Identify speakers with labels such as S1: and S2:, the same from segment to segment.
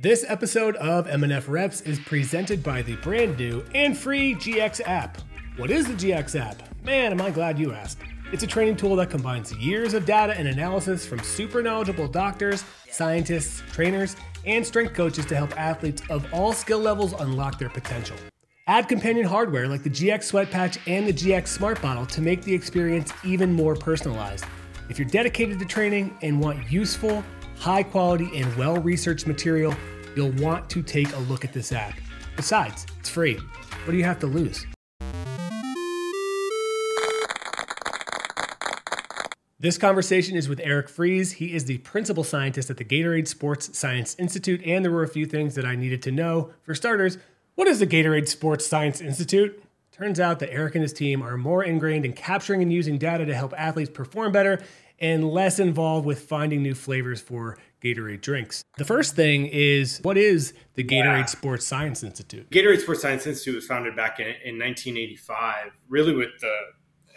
S1: This episode of MNF Reps is presented by the brand new and free GX app. What is the GX app? Man, am I glad you asked. It's a training tool that combines years of data and analysis from super knowledgeable doctors, scientists, trainers, and strength coaches to help athletes of all skill levels unlock their potential. Add companion hardware like the GX Sweat Patch and the GX Smart Bottle to make the experience even more personalized. If you're dedicated to training and want useful, high quality, and well researched material, you'll want to take a look at this app. Besides, it's free. What do you have to lose? This conversation is with Eric Freese. He is the principal scientist at the Gatorade Sports Science Institute, and there were a few things that I needed to know. For starters, what is the Gatorade Sports Science Institute? Turns out that Eric and his team are more ingrained in capturing and using data to help athletes perform better and less involved with finding new flavors for Gatorade drinks. The first thing is what is the Gatorade yeah. Sports Science Institute?
S2: Gatorade Sports Science Institute was founded back in, in 1985, really with the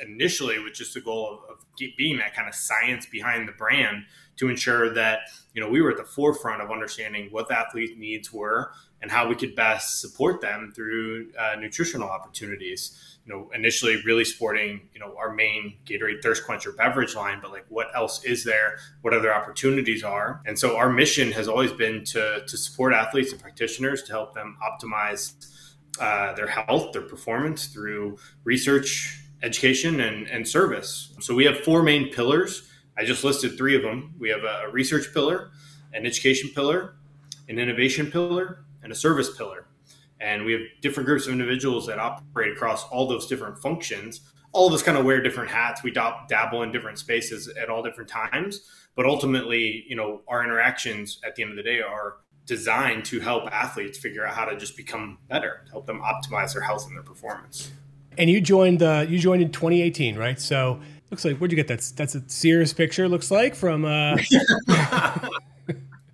S2: initially with just the goal of, of being that kind of science behind the brand to ensure that you know we were at the forefront of understanding what the athlete needs were and how we could best support them through uh, nutritional opportunities. You know, initially really sporting you know our main Gatorade thirst quencher beverage line, but like what else is there? What other opportunities are? And so our mission has always been to to support athletes and practitioners to help them optimize uh, their health, their performance through research, education, and, and service. So we have four main pillars. I just listed three of them. We have a research pillar, an education pillar, an innovation pillar, and a service pillar. And we have different groups of individuals that operate across all those different functions. All of us kind of wear different hats. We dabble in different spaces at all different times. But ultimately, you know, our interactions at the end of the day are designed to help athletes figure out how to just become better, help them optimize their health and their performance.
S1: And you joined the you joined in 2018, right? So looks like where'd you get that? That's a Sears picture. Looks like from. Uh,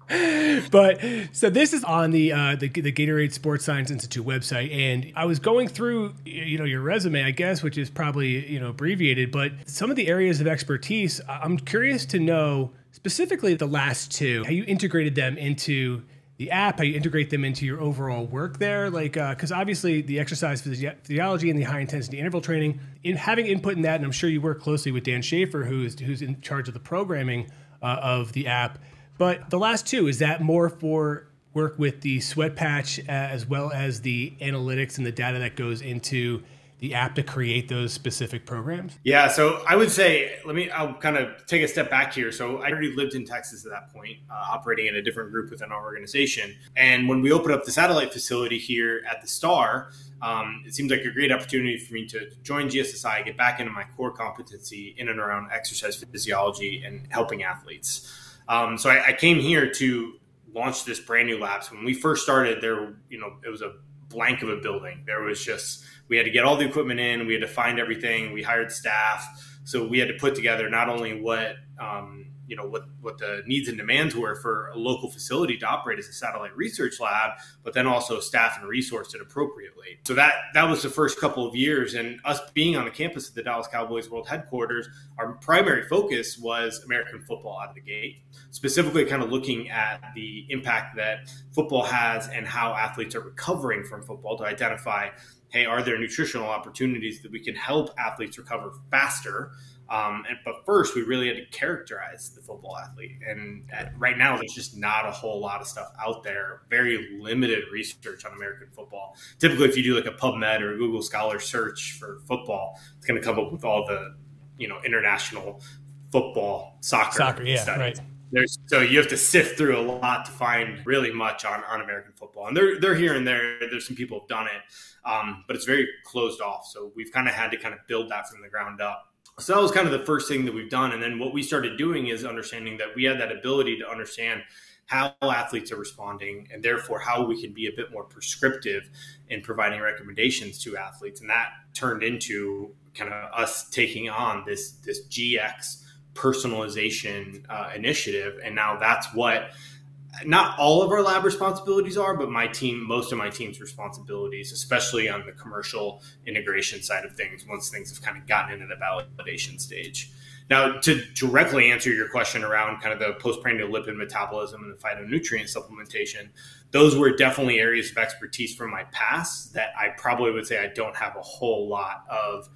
S1: but so this is on the, uh, the the Gatorade Sports Science Institute website, and I was going through you know your resume, I guess, which is probably you know abbreviated, but some of the areas of expertise. I'm curious to know specifically the last two, how you integrated them into the app, how you integrate them into your overall work there. Like, because uh, obviously the exercise physiology and the high intensity interval training, in having input in that, and I'm sure you work closely with Dan Schaefer, who's who's in charge of the programming uh, of the app. But the last two is that more for work with the sweat patch uh, as well as the analytics and the data that goes into the app to create those specific programs?
S2: Yeah, so I would say, let me, I'll kind of take a step back here. So I already lived in Texas at that point, uh, operating in a different group within our organization. And when we opened up the satellite facility here at the Star, um, it seemed like a great opportunity for me to join GSSI, get back into my core competency in and around exercise physiology and helping athletes. Um, so I, I came here to launch this brand new lab. When we first started, there, you know, it was a blank of a building. There was just we had to get all the equipment in, we had to find everything, we hired staff, so we had to put together not only what um, you know what what the needs and demands were for a local facility to operate as a satellite research lab, but then also staff and resource it appropriately. So that that was the first couple of years, and us being on the campus of the Dallas Cowboys World Headquarters, our primary focus was American football out of the gate, specifically kind of looking at the impact that football has and how athletes are recovering from football to identify hey, are there nutritional opportunities that we can help athletes recover faster? Um, and, but first, we really had to characterize the football athlete. And at, right now, there's just not a whole lot of stuff out there. Very limited research on American football. Typically, if you do like a PubMed or a Google Scholar search for football, it's going to come up with all the you know international football soccer,
S1: soccer yeah, studies. right.
S2: There's, so you have to sift through a lot to find really much on, on American football, and they're they're here and there. There's some people have done it, um, but it's very closed off. So we've kind of had to kind of build that from the ground up. So that was kind of the first thing that we've done, and then what we started doing is understanding that we had that ability to understand how athletes are responding, and therefore how we can be a bit more prescriptive in providing recommendations to athletes, and that turned into kind of us taking on this this GX personalization uh, initiative. And now that's what not all of our lab responsibilities are, but my team, most of my team's responsibilities, especially on the commercial integration side of things, once things have kind of gotten into the validation stage. Now, to directly answer your question around kind of the postprandial lipid metabolism and the phytonutrient supplementation, those were definitely areas of expertise from my past that I probably would say I don't have a whole lot of.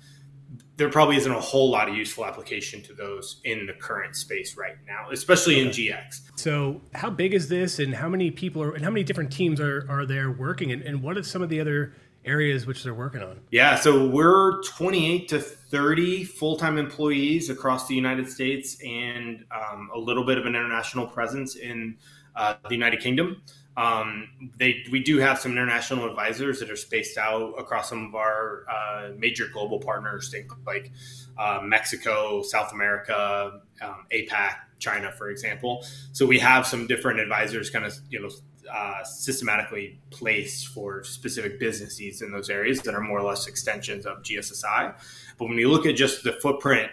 S2: There probably isn't a whole lot of useful application to those in the current space right now, especially in GX.
S1: So, how big is this, and how many people are, and how many different teams are are there working, and, and what are some of the other areas which they're working on?
S2: Yeah, so we're 28 to 30 full time employees across the United States and um, a little bit of an international presence in uh, the United Kingdom. Um, they we do have some international advisors that are spaced out across some of our uh, major global partners, think like uh, Mexico, South America, um, APAC, China, for example. So we have some different advisors, kind of you know uh, systematically placed for specific business needs in those areas that are more or less extensions of GSSI. But when you look at just the footprint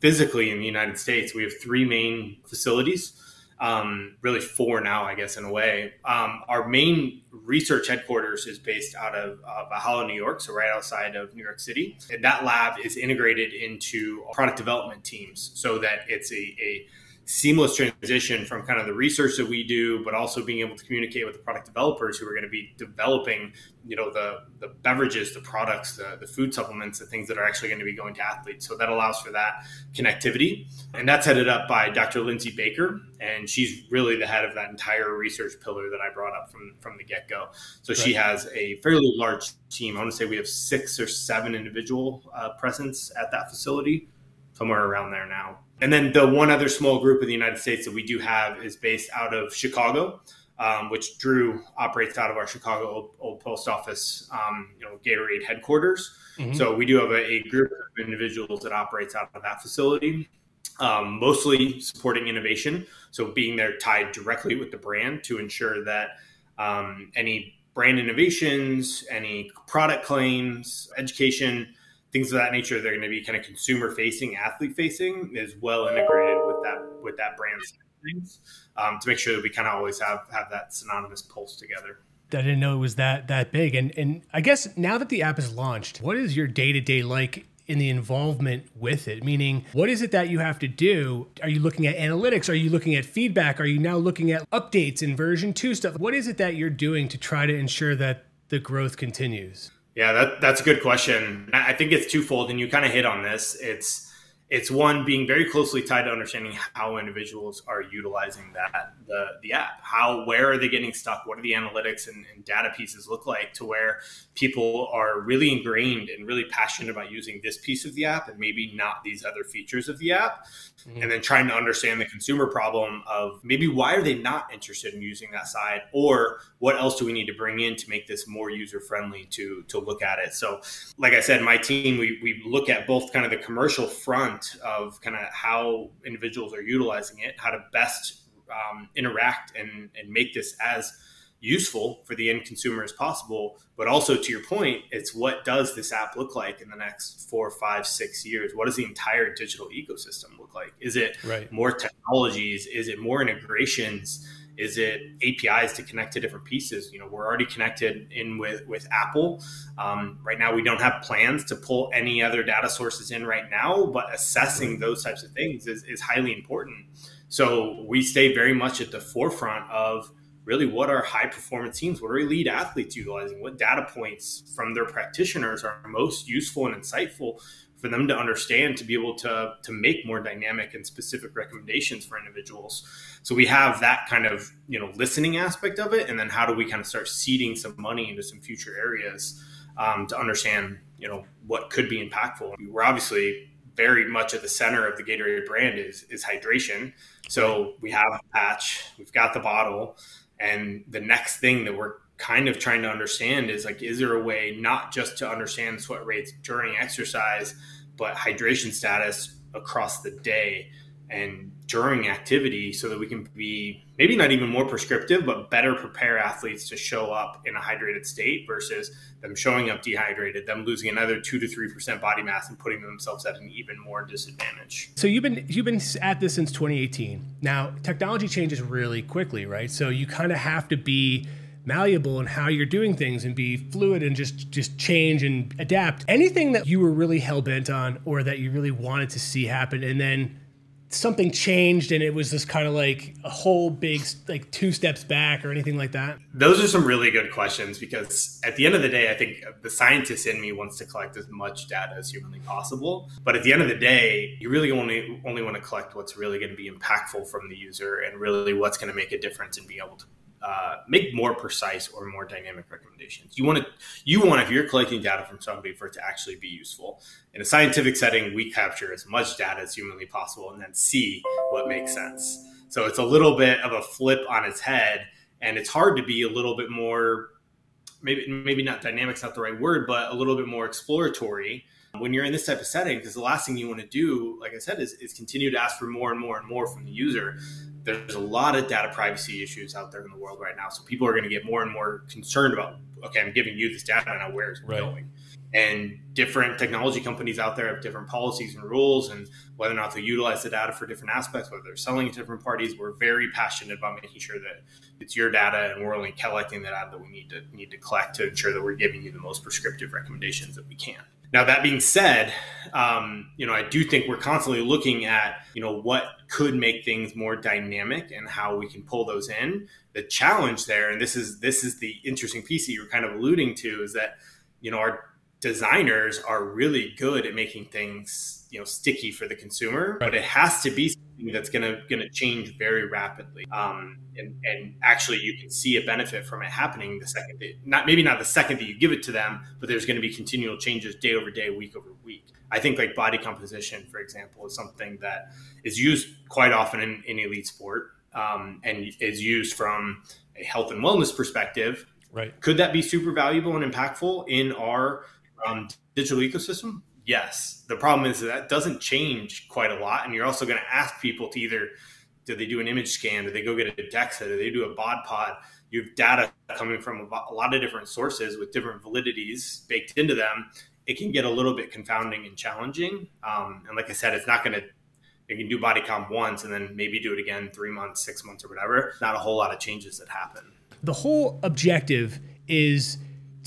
S2: physically in the United States, we have three main facilities. Um, really four now, I guess, in a way. Um, our main research headquarters is based out of uh, Valhalla, New York, so right outside of New York City. And that lab is integrated into product development teams so that it's a, a seamless transition from kind of the research that we do, but also being able to communicate with the product developers who are going to be developing, you know, the the beverages, the products, the, the food supplements, the things that are actually going to be going to athletes. So that allows for that connectivity. And that's headed up by Dr. Lindsay Baker. And she's really the head of that entire research pillar that I brought up from, from the get-go. So right. she has a fairly large team. I want to say we have six or seven individual uh, presence at that facility, somewhere around there now and then the one other small group in the United States that we do have is based out of Chicago, um, which Drew operates out of our Chicago Old, Old Post Office, um, you know, Gatorade headquarters. Mm-hmm. So we do have a, a, group of individuals that operates out of that facility, um, mostly supporting innovation. So being there tied directly with the brand to ensure that um, any brand innovations, any product claims, education things of that nature they're going to be kind of consumer facing athlete facing is well integrated with that with that brand things um, to make sure that we kind of always have have that synonymous pulse together
S1: I didn't know it was that that big. And and I guess now that the app is launched, what is your day to day like in the involvement with it? Meaning, what is it that you have to do? Are you looking at analytics? Are you looking at feedback? Are you now looking at updates in version two stuff? What is it that you're doing to try to ensure that the growth continues?
S2: Yeah, that, that's a good question. I think it's twofold, and you kind of hit on this. It's it's one being very closely tied to understanding how individuals are utilizing that the the app. How where are they getting stuck? What are the analytics and, and data pieces look like to where people are really ingrained and really passionate about using this piece of the app and maybe not these other features of the app mm-hmm. and then trying to understand the consumer problem of maybe why are they not interested in using that side or what else do we need to bring in to make this more user friendly to to look at it so like i said my team we, we look at both kind of the commercial front of kind of how individuals are utilizing it how to best um, interact and and make this as useful for the end consumer as possible. But also to your point, it's what does this app look like in the next four, five, six years? What does the entire digital ecosystem look like? Is it right. more technologies? Is it more integrations? Is it APIs to connect to different pieces? You know, we're already connected in with with Apple. Um, right now, we don't have plans to pull any other data sources in right now, but assessing those types of things is, is highly important. So we stay very much at the forefront of really what are high performance teams, what are elite athletes utilizing, what data points from their practitioners are most useful and insightful for them to understand to be able to to make more dynamic and specific recommendations for individuals. So we have that kind of you know listening aspect of it, and then how do we kind of start seeding some money into some future areas um, to understand you know what could be impactful. We're obviously very much at the center of the Gatorade brand is is hydration. So we have a patch, we've got the bottle, and the next thing that we're kind of trying to understand is like, is there a way not just to understand sweat rates during exercise, but hydration status across the day and during activity so that we can be maybe not even more prescriptive, but better prepare athletes to show up in a hydrated state versus them showing up dehydrated, them losing another two to three percent body mass and putting themselves at an even more disadvantage.
S1: So you've been you've been at this since 2018. Now technology changes really quickly, right? So you kind of have to be malleable in how you're doing things and be fluid and just just change and adapt. Anything that you were really hell bent on or that you really wanted to see happen and then something changed and it was just kind of like a whole big like two steps back or anything like that?
S2: Those are some really good questions because at the end of the day, I think the scientist in me wants to collect as much data as humanly possible. But at the end of the day, you really only only want to collect what's really going to be impactful from the user and really what's going to make a difference and be able to uh, make more precise or more dynamic recommendations. You want to, you want if you're collecting data from somebody for it to actually be useful. In a scientific setting, we capture as much data as humanly possible and then see what makes sense. So it's a little bit of a flip on its head, and it's hard to be a little bit more, maybe maybe not dynamic's not the right word, but a little bit more exploratory when you're in this type of setting because the last thing you want to do like i said is, is continue to ask for more and more and more from the user there's a lot of data privacy issues out there in the world right now. So people are going to get more and more concerned about, okay, I'm giving you this data now, where is it right. going? And different technology companies out there have different policies and rules, and whether or not they utilize the data for different aspects, whether they're selling it to different parties. We're very passionate about making sure that it's your data, and we're only collecting the data that we need to need to collect to ensure that we're giving you the most prescriptive recommendations that we can. Now, that being said, um, you know, I do think we're constantly looking at, you know, what could make things more dynamic and how we can pull those in. The challenge there, and this is this is the interesting piece that you're kind of alluding to, is that, you know, our designers are really good at making things, you know, sticky for the consumer, right. but it has to be that's going to going to change very rapidly. Um, and, and actually, you can see a benefit from it happening the second that, not maybe not the second that you give it to them, but there's going to be continual changes day over day, week over week. I think like body composition, for example, is something that is used quite often in, in elite sport um, and is used from a health and wellness perspective.
S1: Right.
S2: Could that be super valuable and impactful in our um, digital ecosystem? Yes. The problem is that, that doesn't change quite a lot, and you're also going to ask people to either do they do an image scan, do they go get a DEXA, do they do a bod pod? You have data coming from a lot of different sources with different validities baked into them. It can get a little bit confounding and challenging. Um, and like I said, it's not going to you can do body comp once and then maybe do it again three months, six months, or whatever. Not a whole lot of changes that happen.
S1: The whole objective is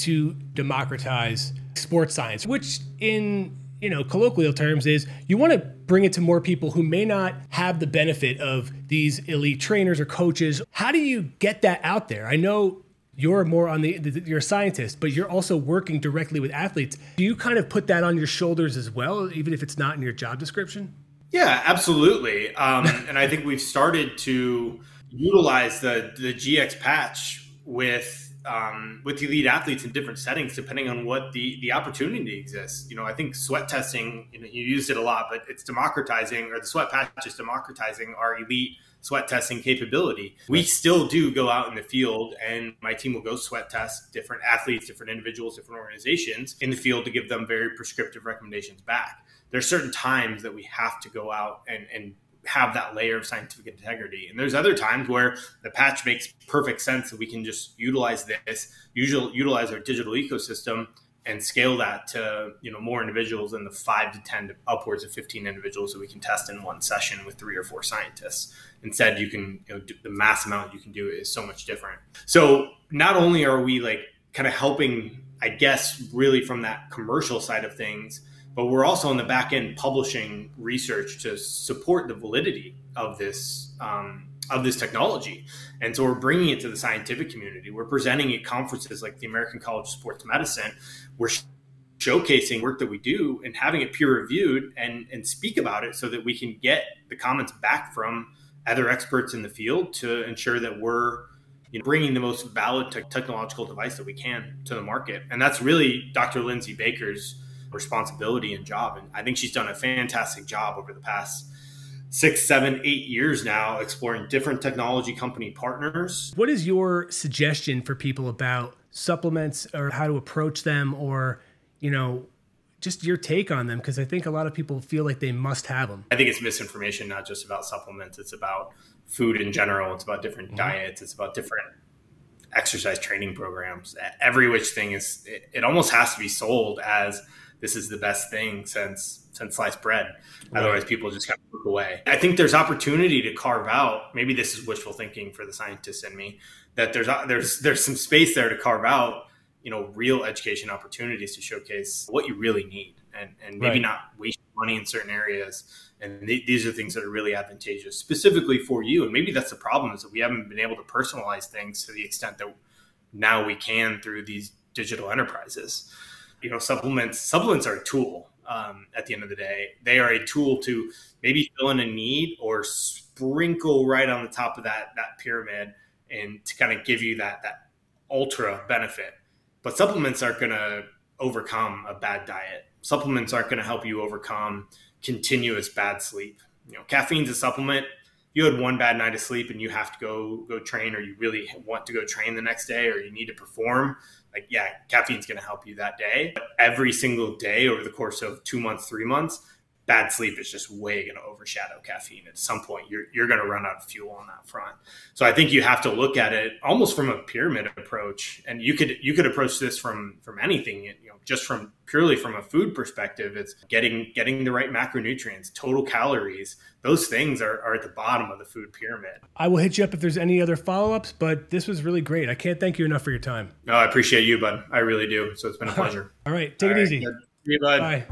S1: to democratize sports science, which in you know colloquial terms is you want to bring it to more people who may not have the benefit of these elite trainers or coaches. How do you get that out there? I know you're more on the, you're a scientist, but you're also working directly with athletes. Do you kind of put that on your shoulders as well, even if it's not in your job description?
S2: Yeah, absolutely. Um, and I think we've started to utilize the the GX patch with um, with elite athletes in different settings, depending on what the the opportunity exists. You know, I think sweat testing, you know, you used it a lot, but it's democratizing, or the sweat patch is democratizing our elite sweat testing capability. We still do go out in the field, and my team will go sweat test different athletes, different individuals, different organizations in the field to give them very prescriptive recommendations back. There's certain times that we have to go out and, and have that layer of scientific integrity. And there's other times where the patch makes perfect sense that we can just utilize this, usually utilize our digital ecosystem and scale that to you know more individuals than the five to ten to upwards of 15 individuals that we can test in one session with three or four scientists instead you can you know the mass amount you can do is so much different so not only are we like kind of helping i guess really from that commercial side of things but we're also on the back end publishing research to support the validity of this um, of this technology. And so we're bringing it to the scientific community. We're presenting at conferences like the american college of sports medicine. We're showcasing work that we do and having it peer reviewed and and speak about it so that we can get the comments back from other experts in the field to ensure that we're you know, bringing the most valid te- technological device that we can to the market. And that's really dr lindsay baker's responsibility and job. And I think she's done a fantastic job over the past six, seven, eight years now, exploring different technology company partners.
S1: What is your suggestion for people about supplements or how to approach them or, you know, just your take on them? Because I think a lot of people feel like they must have them.
S2: I think it's misinformation, not just about supplements. It's about food in general. It's about different mm-hmm. diets. It's about different exercise training programs. Every which thing is, it, it almost has to be sold as this is the best thing since since sliced bread. Otherwise, people just kind of look away. I think there's opportunity to carve out. Maybe this is wishful thinking for the scientists in me that there's uh, there's there's some space there to carve out you know real education opportunities to showcase what you really need and and maybe right. not waste money in certain areas and th- these are things that are really advantageous specifically for you and maybe that's the problem is that we haven't been able to personalize things to the extent that now we can through these digital enterprises you know supplements supplements are a tool um, at the end of the day they are a tool to maybe fill in a need or sprinkle right on the top of that that pyramid and to kind of give you that that ultra benefit but supplements aren't going to overcome a bad diet. Supplements aren't going to help you overcome continuous bad sleep. You know, caffeine's a supplement. You had one bad night of sleep and you have to go go train, or you really want to go train the next day, or you need to perform. Like, yeah, caffeine's going to help you that day. But every single day over the course of two months, three months, bad sleep is just way going to overshadow caffeine. At some point, you're, you're going to run out of fuel on that front. So I think you have to look at it almost from a pyramid approach, and you could you could approach this from from anything. You know, just from purely from a food perspective, it's getting getting the right macronutrients, total calories. Those things are, are at the bottom of the food pyramid.
S1: I will hit you up if there's any other follow ups, but this was really great. I can't thank you enough for your time.
S2: No, I appreciate you, bud. I really do. So it's been a pleasure.
S1: All right, take All it right. easy.
S2: See you, bud. Bye.